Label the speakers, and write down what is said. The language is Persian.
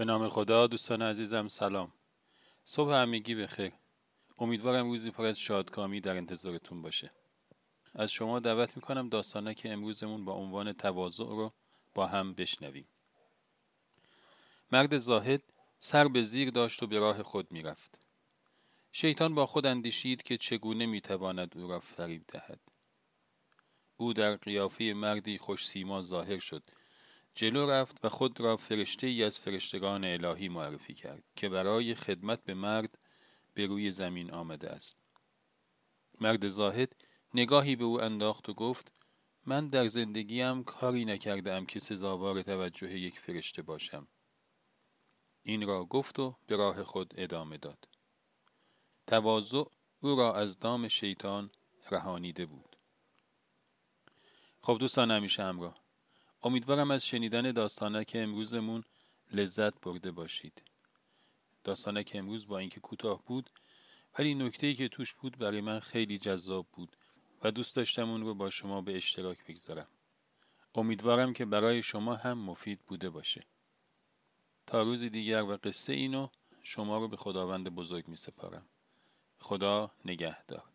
Speaker 1: به نام خدا دوستان عزیزم سلام. صبح همگی بخیر امیدوارم روزی پر از شادکامی در انتظارتون باشه. از شما دعوت می‌کنم داستانه که امروزمون با عنوان تواضع رو با هم بشنویم. مرد زاهد سر به زیر داشت و به راه خود می‌رفت. شیطان با خود اندیشید که چگونه می‌تواند او را فریب دهد. او در قیافه مردی خوش سیما ظاهر شد. جلو رفت و خود را فرشته ای از فرشتگان الهی معرفی کرد که برای خدمت به مرد به روی زمین آمده است. مرد زاهد نگاهی به او انداخت و گفت من در زندگیم کاری نکرده ام که سزاوار توجه یک فرشته باشم. این را گفت و به راه خود ادامه داد. تواضع او را از دام شیطان رهانیده بود. خب دوستان همیشه همراه امیدوارم از شنیدن داستانک امروزمون لذت برده باشید. داستانک امروز با اینکه کوتاه بود ولی نکته که توش بود برای من خیلی جذاب بود و دوست داشتم اون رو با شما به اشتراک بگذارم. امیدوارم که برای شما هم مفید بوده باشه. تا روزی دیگر و قصه اینو شما رو به خداوند بزرگ می سپارم. خدا نگهدار.